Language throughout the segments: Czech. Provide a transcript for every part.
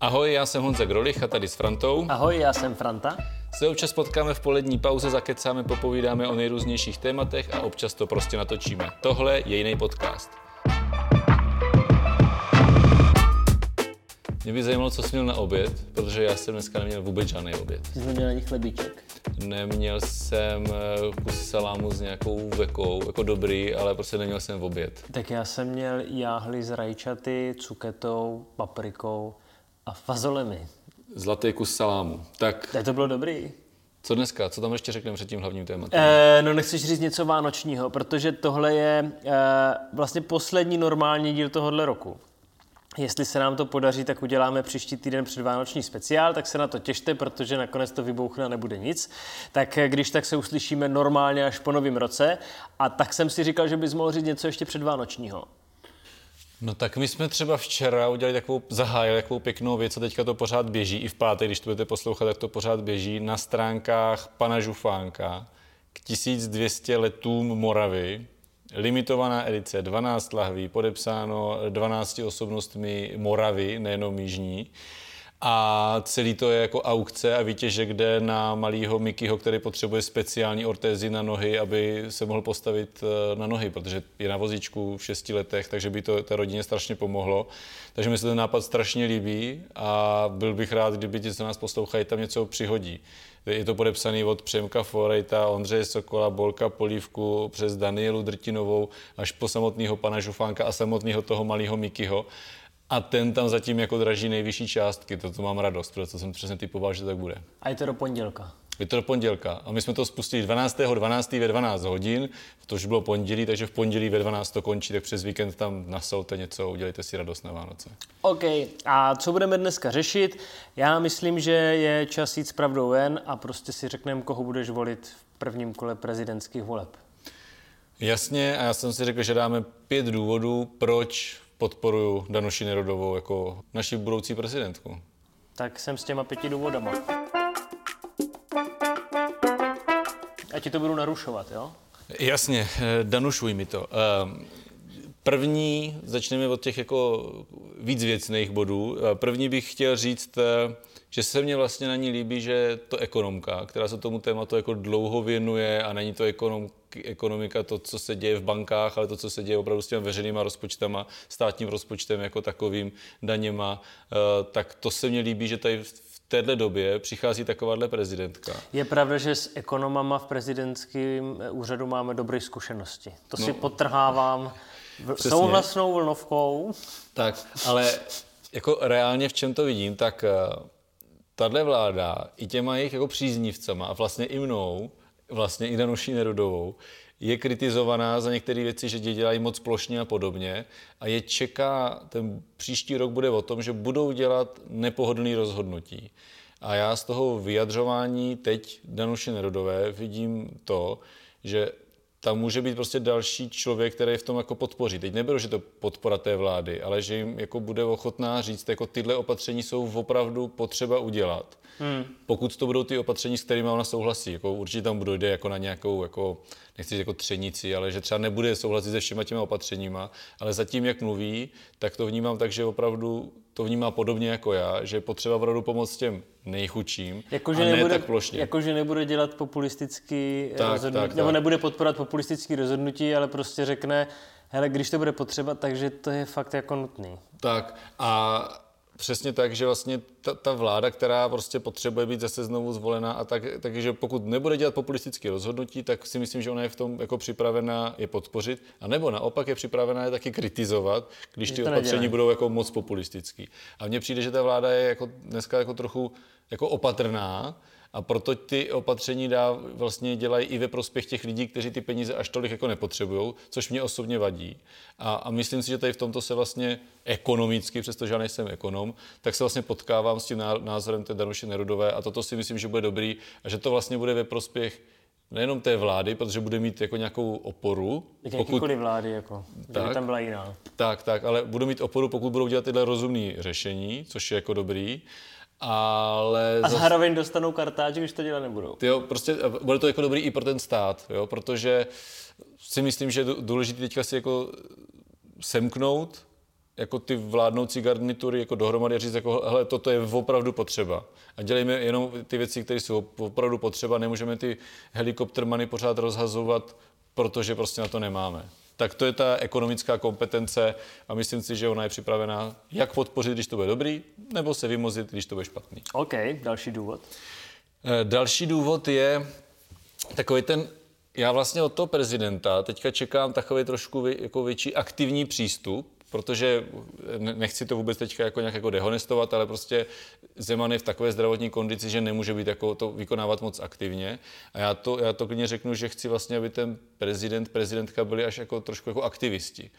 Ahoj, já jsem Honza Grolich a tady s Frantou. Ahoj, já jsem Franta. Se občas potkáme v polední pauze, zakecáme, popovídáme o nejrůznějších tématech a občas to prostě natočíme. Tohle je jiný podcast. Mě by zajímalo, co jsi měl na oběd, protože já jsem dneska neměl vůbec žádný oběd. Ty jsi měl ani chlebíček. Neměl jsem eh, kus salámu s nějakou vekou, jako dobrý, ale prostě neměl jsem v oběd. Tak já jsem měl jáhly s rajčaty, cuketou, paprikou a fazolemi. Zlatý kus salámu. Tak Tak to bylo dobrý. co dneska? Co tam ještě řekneme před tím hlavním tématem? Eh, no nechceš říct něco vánočního, protože tohle je eh, vlastně poslední normální díl tohohle roku. Jestli se nám to podaří, tak uděláme příští týden předvánoční speciál, tak se na to těšte, protože nakonec to vybouchne a nebude nic. Tak eh, když tak se uslyšíme normálně až po novém roce. A tak jsem si říkal, že bys mohl říct něco ještě předvánočního. No tak my jsme třeba včera udělali takovou, zahájili takovou pěknou věc a teďka to pořád běží, i v pátek, když to budete poslouchat, tak to pořád běží na stránkách pana Žufánka k 1200 letům Moravy. Limitovaná edice, 12 lahví, podepsáno 12 osobnostmi Moravy, nejenom Jižní. A celý to je jako aukce a výtěžek jde na malýho Mikyho, který potřebuje speciální ortézy na nohy, aby se mohl postavit eh, na nohy, protože je na vozíčku v šesti letech, takže by to té rodině strašně pomohlo. Takže mi se ten nápad strašně líbí a byl bych rád, kdyby ti, co nás poslouchají, tam něco přihodí. Je to podepsaný od Přemka Forejta, Ondřeje Sokola, Bolka Polívku, přes Danielu Drtinovou, až po samotného pana Žufánka a samotného toho malého Mikyho. A ten tam zatím jako draží nejvyšší částky, to, to mám radost, protože jsem přesně typoval, že to tak bude. A je to do pondělka. Je to do pondělka a my jsme to spustili 12. 12. ve 12 hodin, to už bylo pondělí, takže v pondělí ve 12 to končí, tak přes víkend tam nasolte něco, udělejte si radost na Vánoce. OK, a co budeme dneska řešit? Já myslím, že je čas jít s pravdou ven a prostě si řekneme, koho budeš volit v prvním kole prezidentských voleb. Jasně, a já jsem si řekl, že dáme pět důvodů, proč podporuju Danuši Nerodovou jako naši budoucí prezidentku. Tak jsem s těma pěti důvodama. A ti to budu narušovat, jo? Jasně, eh, Danušuj mi to. První, začneme od těch jako víc věcných bodů. Eh, První bych chtěl říct, eh, že se mně vlastně na ní líbí, že to ekonomka, která se tomu tématu jako dlouho věnuje a není to ekonom, ekonomika to, co se děje v bankách, ale to, co se děje opravdu s těmi veřejnýma rozpočtama, státním rozpočtem jako takovým, daněma, eh, tak to se mně líbí, že tady v téhle době přichází takováhle prezidentka. Je pravda, že s ekonomama v prezidentském úřadu máme dobré zkušenosti. To si No. potrhávám v- Přesně. souhlasnou vlnovkou. Tak, ale jako reálně v čem to vidím, tak eh, tahle vláda i těma jejich jako příznivcama a vlastně i mnou, vlastně i Danuší Nerudovou, je kritizovaná za některé věci, že dělají moc plošně a podobně a je čeká, ten příští rok bude o tom, že budou dělat nepohodlný rozhodnutí. A já z toho vyjadřování teď Danuše Nerudové vidím to, že tam může být prostě další člověk, který je v tom jako podpoří. Teď neberu, že to podpora té vlády, ale že jim jako bude ochotná říct, jako tyhle opatření jsou opravdu potřeba udělat. Hmm. Pokud to budou ty opatření, s kterými ona souhlasí, jako určitě tam dojde jako na nějakou, jako, nechci říct jako třenici, ale že třeba nebude souhlasit se všema těma opatřeníma, ale zatím, jak mluví, tak to vnímám tak, že opravdu to vnímá podobně jako já, že je potřeba opravdu pomoct těm nejchudším Jakože a ne nebude, tak plošně. jakože nebude dělat populistický Tak, rozhodnutí, tak, nebo tak. nebude podporovat populistický rozhodnutí, ale prostě řekne, hele, když to bude potřeba, takže to je fakt jako nutný. Tak a přesně tak, že vlastně ta, ta vláda, která prostě potřebuje být zase znovu zvolená a tak, takže pokud nebude dělat populistické rozhodnutí, tak si myslím, že ona je v tom jako připravená je podpořit, a nebo naopak je připravená je taky kritizovat, když ty opatření nedělají. budou jako moc populistický. A mně přijde, že ta vláda je jako dneska jako trochu jako opatrná, a proto ty opatření dá, vlastně dělají i ve prospěch těch lidí, kteří ty peníze až tolik jako nepotřebují, což mě osobně vadí. A, a myslím si, že tady v tomto se vlastně ekonomicky, přestože já nejsem ekonom, tak se vlastně potkávám s tím ná- názorem té Danuše Nerudové a toto si myslím, že bude dobrý a že to vlastně bude ve prospěch nejenom té vlády, protože bude mít jako nějakou oporu. Jak jakýkoliv vlády, jako, Tak. tam byla jiná. Tak, tak, ale budou mít oporu, pokud budou dělat tyhle rozumné řešení, což je jako dobrý. Ale A zas- zároveň dostanou kartáč, když to dělat nebudou. Jo, prostě bude to jako dobrý i pro ten stát, jo, protože si myslím, že je důležité teďka si jako semknout, jako ty vládnoucí garnitury jako dohromady a říct, jako, hele, toto je opravdu potřeba. A dělejme jenom ty věci, které jsou opravdu potřeba. Nemůžeme ty helikoptermany pořád rozhazovat, protože prostě na to nemáme. Tak to je ta ekonomická kompetence a myslím si, že ona je připravená jak podpořit, když to bude dobrý, nebo se vymozit, když to bude špatný. OK, další důvod. Eh, další důvod je takový ten, já vlastně od toho prezidenta teďka čekám takový trošku jako větší aktivní přístup, protože nechci to vůbec teďka jako nějak jako dehonestovat, ale prostě Zeman je v takové zdravotní kondici, že nemůže být jako to vykonávat moc aktivně. A já to, já to klidně řeknu, že chci vlastně, aby ten prezident, prezidentka byli až jako trošku jako aktivisti.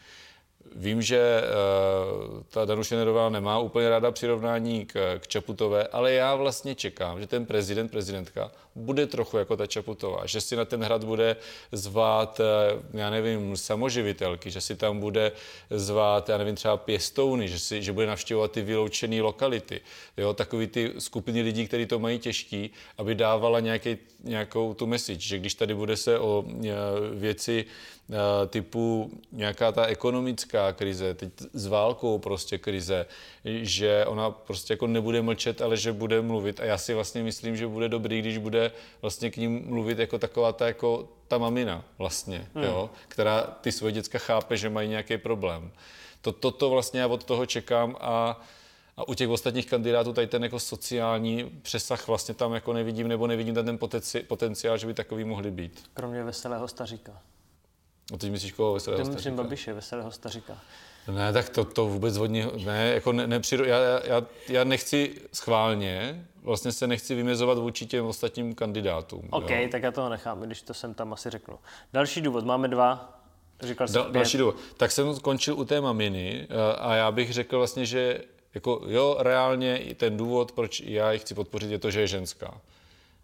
Vím, že uh, ta Danuše Nerová nemá úplně ráda přirovnání k, k Čaputové, ale já vlastně čekám, že ten prezident, prezidentka bude trochu jako ta Čaputová, že si na ten hrad bude zvát, uh, já nevím, samoživitelky, že si tam bude zvát, já nevím, třeba pěstouny, že, si, že bude navštěvovat ty vyloučené lokality, jo, takový ty skupiny lidí, kteří to mají těžký, aby dávala nějaký, nějakou tu message, že když tady bude se o uh, věci Eh, typu nějaká ta ekonomická krize, teď s válkou prostě krize, že ona prostě jako nebude mlčet, ale že bude mluvit a já si vlastně myslím, že bude dobrý, když bude vlastně k ním mluvit jako taková ta jako ta mamina vlastně, hmm. jo, která ty svoje děcka chápe, že mají nějaký problém. To, toto vlastně já od toho čekám a a u těch ostatních kandidátů tady ten jako sociální přesah vlastně tam jako nevidím, nebo nevidím ten potenciál, že by takový mohli být. Kromě veselého staříka. A teď myslíš koho veselého staříka? Myslím Babiše, veselého staříka. Ne, tak to, to vůbec hodně, ne, jako ne, nepřiru, já, já, já nechci schválně, vlastně se nechci vymezovat vůči těm ostatním kandidátům. OK, jo. tak já toho nechám, když to jsem tam asi řeknu. Další důvod, máme dva, říkal jsem da, Další důvod, tak jsem skončil u té maminy eh, a já bych řekl vlastně, že jako jo, reálně ten důvod, proč já ji chci podpořit, je to, že je ženská.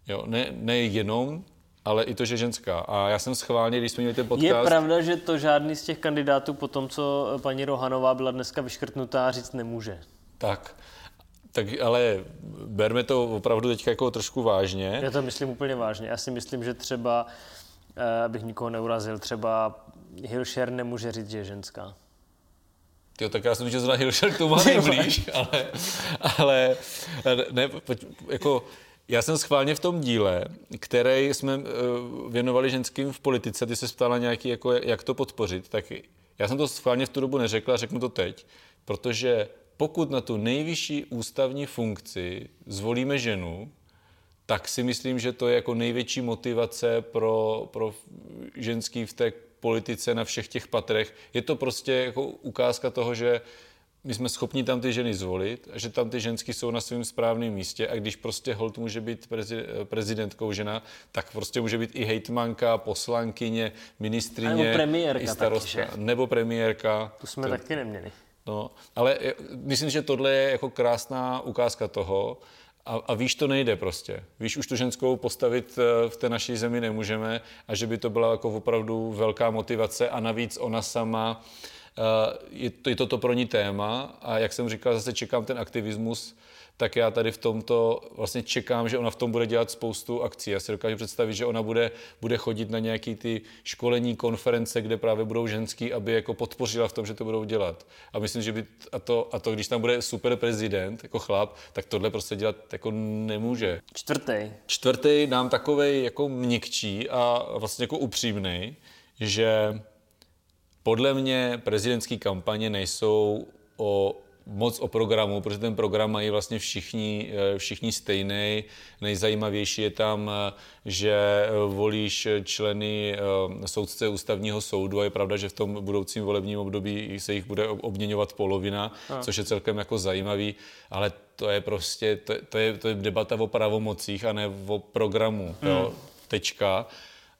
Jo, ne, ne jenom ale i to, že ženská. A já jsem schválně, když jsme měli ten podcast... Je pravda, že to žádný z těch kandidátů po tom, co paní Rohanová byla dneska vyškrtnutá, říct nemůže. Tak. Tak ale berme to opravdu teď jako trošku vážně. Já to myslím úplně vážně. Já si myslím, že třeba, eh, abych nikoho neurazil, třeba Hilšer nemůže říct, že je ženská. Jo, tak já jsem že zrovna Hilšer k tomu nejblíž, ale, ale ne, jako já jsem schválně v tom díle, který jsme uh, věnovali ženským v politice, ty se ptala nějaký, jako, jak to podpořit, tak já jsem to schválně v tu dobu neřekl a řeknu to teď, protože pokud na tu nejvyšší ústavní funkci zvolíme ženu, tak si myslím, že to je jako největší motivace pro, pro ženský v té politice na všech těch patrech. Je to prostě jako ukázka toho, že my jsme schopni tam ty ženy zvolit, že tam ty ženský jsou na svém správném místě a když prostě hold může být prezidentkou žena, tak prostě může být i hejtmanka, poslankyně, ministrině, nebo premiérka i starostka, taky, nebo premiérka. Tu jsme to, taky neměli. No, ale myslím, že tohle je jako krásná ukázka toho, a, a víš, to nejde prostě. Víš, už tu ženskou postavit eh, v té naší zemi nemůžeme a že by to byla jako opravdu velká motivace a navíc ona sama uh, je to, je to pro ní téma a jak jsem říkal, zase čekám ten aktivismus, tak já tady v tomto vlastně čekám, že ona v tom bude dělat spoustu akcí. Já si dokážu představit, že ona bude, bude chodit na nějaký ty školení, konference, kde právě budou ženský, aby jako podpořila v tom, že to budou dělat. A myslím, že by, a to, a to když tam bude super prezident, jako chlap, tak tohle prostě dělat jako nemůže. Čtvrtý. Čtvrtý nám takovej jako měkčí a vlastně jako upřímný, že podle mě prezidentské kampaně nejsou o moc o programu, protože ten program mají vlastně všichni, eh, všichni stejný. Nejzajímavější je tam, eh, že eh, volíš členy soudce ústavního soudu a je pravda, že v tom budoucím volebním období se jich bude obměňovat polovina, a. což je celkem jako zajímavý, ale to je prostě, to, to, je, to je debata o pravomocích a ne o programu. Hmm. Jo? Tečka.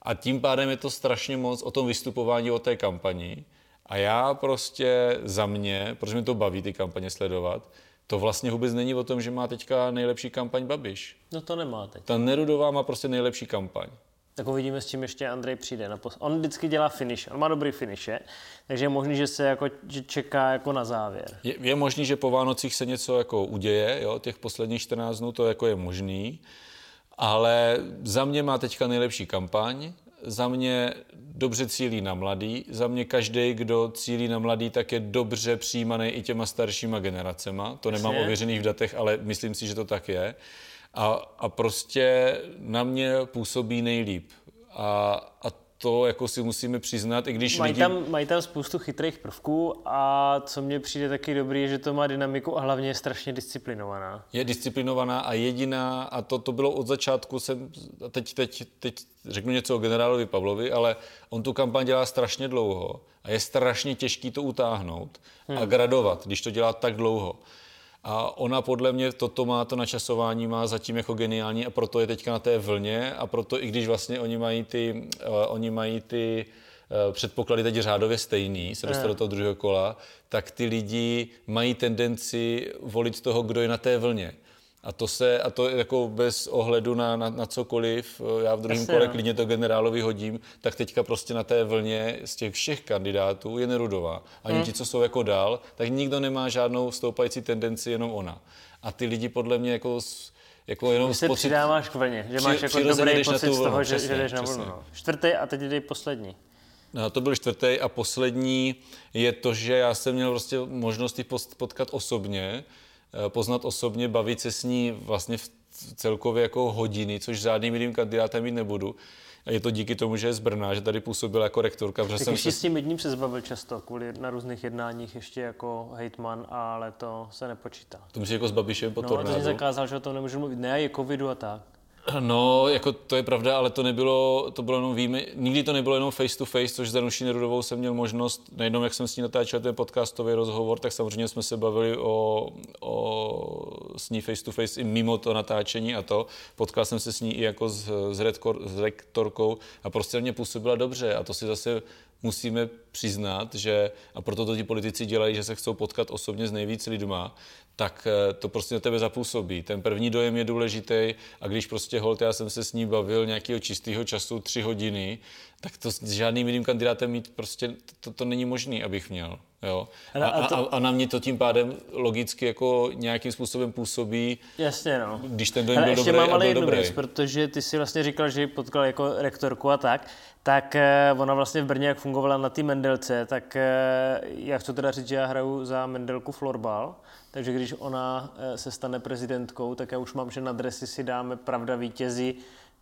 A tím pádem je to strašně moc o tom vystupování, o té kampani. A já prostě za mě, protože mi to baví ty kampaně sledovat, to vlastně vůbec není o tom, že má teďka nejlepší kampaň Babiš. No to nemá teď. Ta Nerudová má prostě nejlepší kampaň. Tak uvidíme, s čím ještě Andrej přijde. On vždycky dělá finish, on má dobrý finiše, takže je možný, že se jako, že čeká jako na závěr. Je, je možný, že po Vánocích se něco jako uděje, jo, těch posledních 14 dnů, to jako je možný ale za mě má teďka nejlepší kampaň za mě dobře cílí na mladý. Za mě každý, kdo cílí na mladý, tak je dobře přijímaný i těma staršíma generacema. To nemám Jasně. ověřených v datech, ale myslím si, že to tak je. A, a prostě na mě působí nejlíp. A, a to jako si musíme přiznat, i když Mají lidi... tam, mají tam spoustu chytrých prvků a co mně přijde taky dobrý, je, že to má dynamiku a hlavně je strašně disciplinovaná. je disciplinovaná a jediná, a to, to bylo od začátku, jsem, teď, teď, teď řeknu něco o generálovi Pavlovi, ale on tu kampaň dělá strašně dlouho a je strašně těžký to utáhnout hmm. a gradovat, když to dělá tak dlouho. A ona podle mě toto má, to načasování má zatím jako geniální a proto je teďka na té vlně a proto i když vlastně oni mají ty, uh, oni mají ty uh, předpoklady teď řádově stejný, se dostali do toho druhého kola, tak ty lidi mají tendenci volit toho, kdo je na té vlně. A to se, a to jako bez ohledu na, na, na cokoliv, eh, já v druhém kole no. klidně to generálovi hodím, tak teďka prostě na té vlně z těch všech kandidátů je Nerudová. Ani Hmm. ti, co jsou jako dál, tak nikdo nemá žádnou stoupající tendenci, jenom ona. A ty lidi podle mě jako, jako jenom se pocit, přidáváš k vlně, že máš jako dobrý pocit tu z vlnu, toho, že, přesně, že jdeš na vlnu. No. Čtvrtý a teď jdej poslední. No, to byl čtvrtý a poslední je to, že já jsem měl prostě možnost ji potkat osobně, poznat osobně, bavit se s ní vlastně v celkově jako hodiny, což žádným jiným kandidátem mít nebudu. A je to díky tomu, že je z Brna, že tady působila jako rektorka, Tak jsem ještě se s tím jedním se zbavil často, kvůli na různých jednáních ještě jako hejtman, ale to se nepočítá. to myslíš jako s Babišem po No a to si tornádu. zakázal, že o tom nemůžu mluvit. Ne, je covidu a tak. No, jako to je pravda, ale to nebylo, to bylo jenom výjime, nikdy to nebylo jenom face to face, což s Danuší Nerudovou jsem měl možnost, nejenom jak jsem s ní natáčel ten podcastový rozhovor, tak samozřejmě jsme se bavili o, o s ní face to face i mimo to natáčení a to. Potkal jsem se s ní i jako s, s, redkor, s rektorkou a prostě mě působila dobře a to si zase musíme přiznat, že, a proto to ti politici dělají, že se chcou potkat osobně s nejvíc lidma, tak eh, to prostě na tebe zapůsobí. Ten první dojem je důležitý a když prostě hold, já jsem se s ní bavil nějakého čistého času tři hodiny, tak to s žádným jiným kandidátem mít prostě, to, to není možný, abych měl. Jo? A, A- to- a, a na mě to tím pádem logicky jako nějakým způsobem působí, Jasně, no. když ten dojem Ale byl ještě dobrý mám ale jednu dobrý. věc, protože ty si vlastně říkal, že potkal jako rektorku a tak, tak eh, ona vlastně v Brně, jak fungovala na té Mendelce, tak eh, já chci teda říct, že já hraju za Mendelku florbal, takže když ona eh, se stane prezidentkou, tak já už mám, že na dresy si dáme pravda vítězi,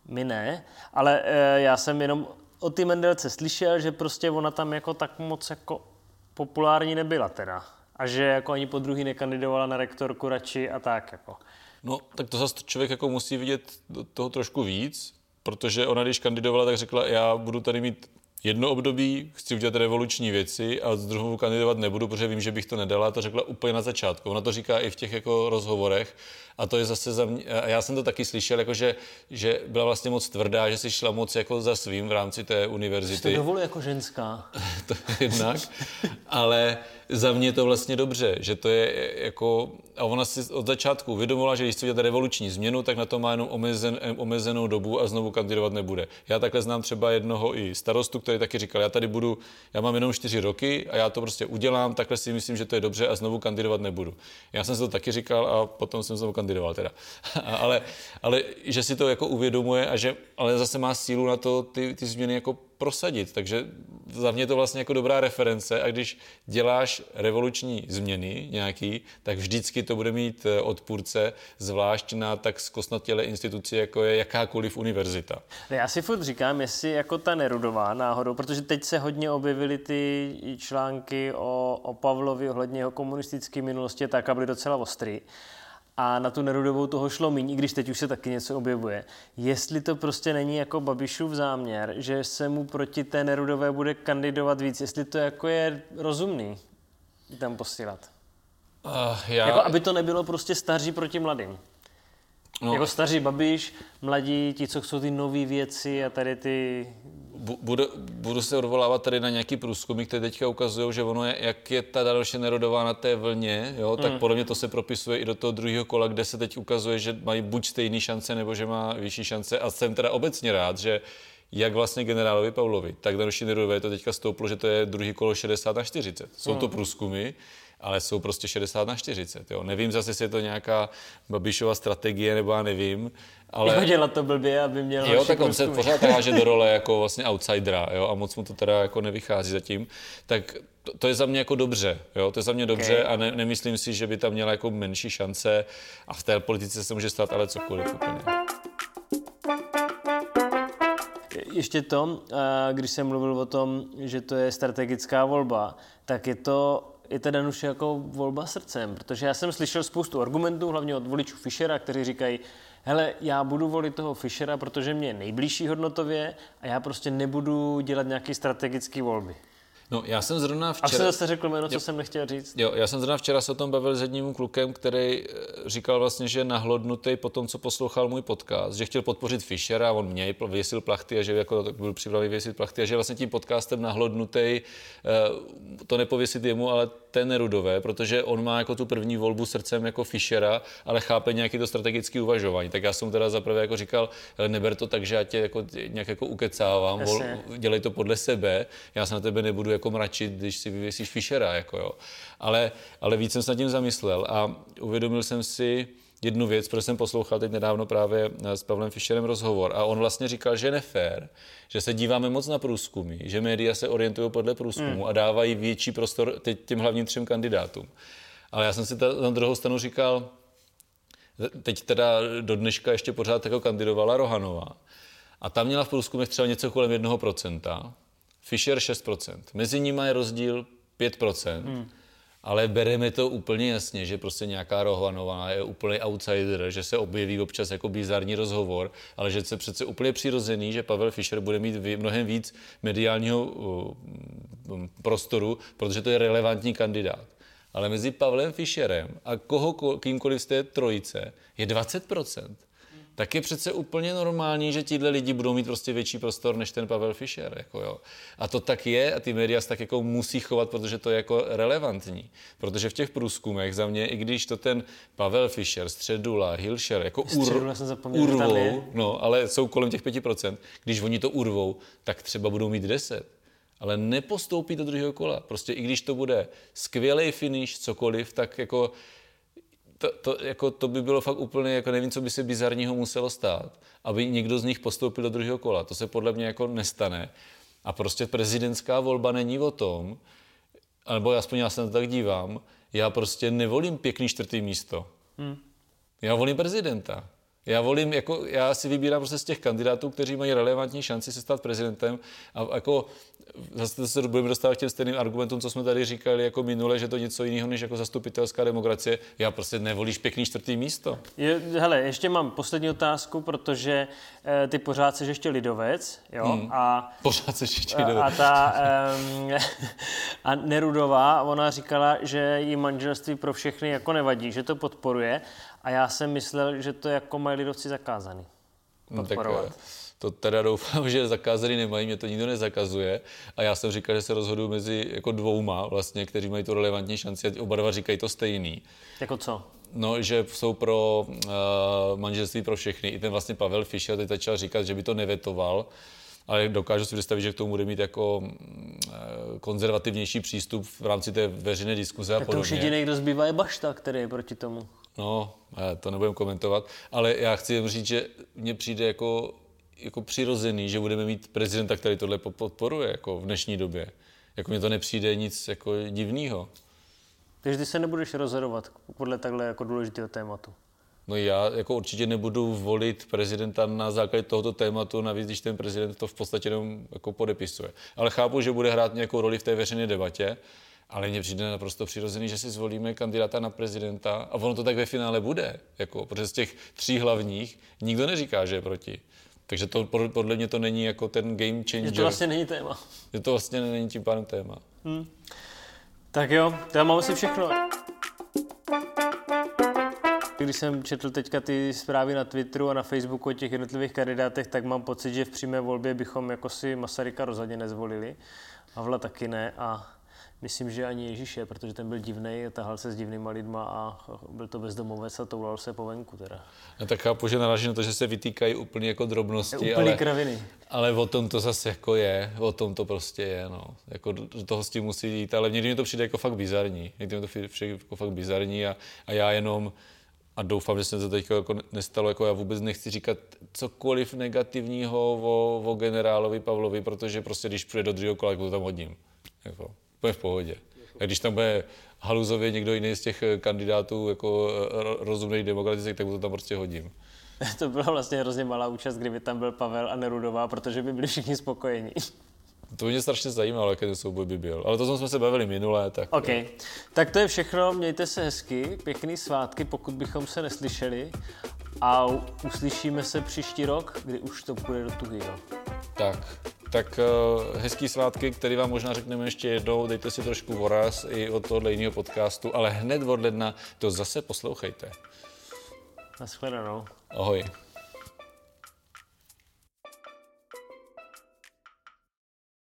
my ne, ale já jsem jenom o ty Mendelce slyšel, že prostě ona tam jako tak moc jako populární nebyla teda. A že jako ani po druhý nekandidovala na rektorku radši a tak jako. No, tak to zase člověk jako musí vidět toho trošku víc, protože ona, když kandidovala, tak řekla, já budu tady mít jedno období, chci udělat revoluční věci a z druhou kandidovat nebudu, protože vím, že bych to nedala. To řekla úplně na začátku. Ona to říká i v těch jako rozhovorech. A to je zase za mě, a já jsem to taky slyšel, jako že, že byla vlastně moc tvrdá, že si šla moc jako za svým v rámci té To univerzity dovoluje jako ženská. to jednak, ale za mě je to vlastně dobře, že to je jako, a ona si od začátku uvědomila, že když chce dělat revoluční změnu, tak na to má jenom omezen, omezenou dobu a znovu kandidovat nebude. Já takhle znám třeba jednoho i starostu, který taky říkal, já tady budu, já mám jenom čtyři roky a já to prostě udělám, takhle si myslím, že to je dobře a znovu kandidovat nebudu. Já jsem si to taky říkal a potom jsem znovu kandidoval teda. ale, ale že si to jako uvědomuje a že ale zase má sílu na to ty, ty změny jako prosadit. Takže za mě je to vlastně jako dobrá reference a když děláš revoluční změny nějaký, tak vždycky to bude mít eh, odpůrce, zvlášť na tak zkostnatělé instituci, jako je jakákoliv univerzita. Já si furt říkám, jestli jako ta Nerudová náhodou, protože teď se hodně objevily ty články o, o Pavlovi ohledně jeho komunistické minulosti, tak a byly docela ostrý. A na tu Nerudovou toho šlo míň, i když teď už se taky něco objevuje. Jestli to prostě není jako Babišův záměr, že se mu proti té Nerudové bude kandidovat víc, jestli to jako je rozumný tam posílat. Uh, já, Jako aby to nebylo prostě staří proti mladým. No, Jako staří Babiš, mladí, ti, co chcou ty nové věci a tady ty... bu- budu, budu se odvolávat tady na nějaký průzkumy, které teďka ukazují, že ono je, jak je ta další nerodová na té vlně, jo, tak podle mě to se propisuje i do toho druhého kola, kde se teď ukazuje, že mají buď stejné šance, nebo že má vyšší šance. A jsem teda obecně rád, že jak vlastně generálovi Paulovi, tak Danuši Nerudové to teďka stouplo, že to je druhý kolo 60 na 40. Jsou to průzkumy, ale jsou prostě 60 na 40. Jo. Nevím zase, jestli je to nějaká Babišova strategie, nebo já nevím. Ale... Jo, dělat to blbě, aby měl Jo, tak on se pořád háže do role jako vlastně outsidera, jo, a moc mu to teda jako nevychází zatím. Tak to, to je za mě jako dobře, jo, to je za mě dobře okay. a ne, nemyslím si, že by tam měla jako menší šance a v té politice se může stát ale cokoliv úplně. Ještě to, když jsem mluvil o tom, že to je strategická volba, tak je to je teda už jako volba srdcem, protože já jsem slyšel spoustu argumentů, hlavně od voličů Fischera, kteří říkají, hele, já budu volit toho Fischera, protože mě je nejbližší hodnotově a já prostě nebudu dělat nějaké strategické volby. No, já jsem zrovna včera... A jsem zase řekl jméno, co jo. jsem nechtěl říct. Jo, já jsem zrovna včera se o tom bavil s jedním klukem, který eh, říkal vlastně, že nahlodnutý po tom, co poslouchal můj podcast, že chtěl podpořit Fischera, on mě věsil plachty a že jako byl připravený věsit plachty a že vlastně tím podcastem nahlodnutý eh, to nepověsit jemu, ale té Nerudové, protože on má jako tu první volbu srdcem jako Fischera, ale chápe nějaký to strategický uvažování. Tak já jsem teda zaprvé jako říkal, neber to tak, že já tě jako nějak jako ukecávám, vol, dělej to podle sebe, já se na tebe nebudu jako mračit, když si vyvěsíš Fischera, jako jo. Ale, ale víc jsem se nad tím zamyslel a uvědomil jsem si, jednu věc, protože jsem poslouchal teď nedávno právě s Pavlem Fischerem rozhovor a on vlastně říkal, že nefér, že se díváme moc na průzkumy, že média se orientují podle průzkumu hmm. a dávají větší prostor teď těm hlavním třem kandidátům. Ale já jsem si na druhou stranu říkal, teď teda do dneška ještě pořád jako kandidovala Rohanová a tam měla v průzkumech třeba něco kolem 1%, Fischer 6%. Mezi nimi je rozdíl 5%. Hmm ale bereme to úplně jasně, že prostě nějaká Rohvanová je úplný outsider, že se objeví občas jako bizarní rozhovor, ale že se přece úplně přirozený, že Pavel Fischer bude mít mnohem víc mediálního uh, prostoru, protože to je relevantní kandidát. Ale mezi Pavlem Fischerem a koho, kýmkoliv z té trojice je 20% tak je přece úplně normální, že tihle lidi budou mít prostě větší prostor než ten Pavel Fischer. Jako jo. A to tak je a ty média tak jako musí chovat, protože to je jako relevantní. Protože v těch průzkumech za mě, i když to ten Pavel Fischer, Středula, Hilšer jako ur, urvou, no, ale jsou kolem těch 5%, když oni to urvou, tak třeba budou mít 10 ale nepostoupí do druhého kola. Prostě i když to bude skvělý finish, cokoliv, tak jako to, to, jako, to by bylo fakt úplně, jako nevím, co by se bizarního muselo stát, aby někdo z nich postoupil do druhého kola. To se podle mě jako nestane. A prostě prezidentská volba není o tom, nebo aspoň já se na to tak dívám, já prostě nevolím pěkný čtvrtý místo. Hmm. Já volím prezidenta. Já volím, jako, já si vybírám prostě z těch kandidátů, kteří mají relevantní šanci se stát prezidentem a jako zase se budeme dostávat k těm stejným argumentům, co jsme tady říkali jako minule, že to něco jiného než jako zastupitelská demokracie. Já prostě nevolíš pěkný čtvrtý místo. Je, hele, ještě mám poslední otázku, protože e, ty pořád jsi ještě lidovec, jo? Hmm. A, pořád jsi ještě lidovec. A, ta e, a Nerudová, ona říkala, že jí manželství pro všechny jako nevadí, že to podporuje a já jsem myslel, že to jako mají lidovci zakázaný. Podporovat. No, tak, to teda doufám, že zakázaný nemají, mě to nikdo nezakazuje. A já jsem říkal, že se rozhoduju mezi jako dvouma, vlastně, kteří mají tu relevantní šanci a oba dva říkají to stejný. Jako co? No, že jsou pro uh, manželství pro všechny. I ten vlastně Pavel Fischer teď začal říkat, že by to nevetoval, ale dokážu si představit, že k tomu bude mít jako uh, konzervativnější přístup v rámci té veřejné diskuze tak a podobně. Tak to už jediný, kdo zbývá, je Bašta, který je proti tomu. No, to nebudem komentovat, ale já chci jen říct, že mně přijde jako jako přirozený, že budeme mít prezidenta, který tohle podporuje jako v dnešní době. Jako mně to nepřijde nic jako divného. Takže ty se nebudeš rozhodovat podle takhle jako důležitého tématu? No já jako určitě nebudu volit prezidenta na základě tohoto tématu, navíc když ten prezident to v podstatě jenom jako podepisuje. Ale chápu, že bude hrát nějakou roli v té veřejné debatě, ale mně přijde naprosto přirozený, že si zvolíme kandidáta na prezidenta a ono to tak ve finále bude. Jako, protože z těch tří hlavních nikdo neříká, že je proti. Takže to podle mě to není jako ten game changer. Že to vlastně není téma. Že to vlastně není tím pádem téma. Hmm. Tak jo, to já mám asi všechno. Když jsem četl teďka ty zprávy na Twitteru a na Facebooku o těch jednotlivých kandidátech, tak mám pocit, že v přímé volbě bychom jako si Masaryka rozhodně nezvolili. Havla taky ne a Myslím, že ani Ježíše, protože ten byl divný, tahal se s divnýma lidma a byl to bezdomovec a toulal se po venku teda. No tak chápu, že naráží na to, že se vytýkají úplně jako drobnosti, Úplný ale, kraviny. ale o tom to zase jako je, o tom to prostě je, no. Jako do toho s tím musí jít, ale někdy mi to přijde jako fakt bizarní, někdy mi to přijde jako fakt bizarní a, a já jenom a doufám, že se to teď jako nestalo, jako já vůbec nechci říkat cokoliv negativního o, o generálovi Pavlovi, protože prostě když přijde do druhého kola, tak to tam hodím. Jako, úplně v pohodě. A když tam bude haluzově někdo jiný z těch kandidátů jako rozumný demokratický, tak to tam prostě hodím. to byla vlastně hrozně malá účast, kdyby tam byl Pavel a Nerudová, protože by byli všichni spokojení. To mě strašně zajímalo, jaký ten souboj by byl. Ale to jsme se bavili minule. Tak... OK. Tak to je všechno. Mějte se hezky. Pěkný svátky, pokud bychom se neslyšeli. A uslyšíme se příští rok, kdy už to půjde do tuhýho. Tak, tak uh, hezký svátky, který vám možná řekneme ještě jednou. Dejte si trošku voraz i od tohohle jiného podcastu, ale hned od ledna to zase poslouchejte. Naschledanou. Ahoj.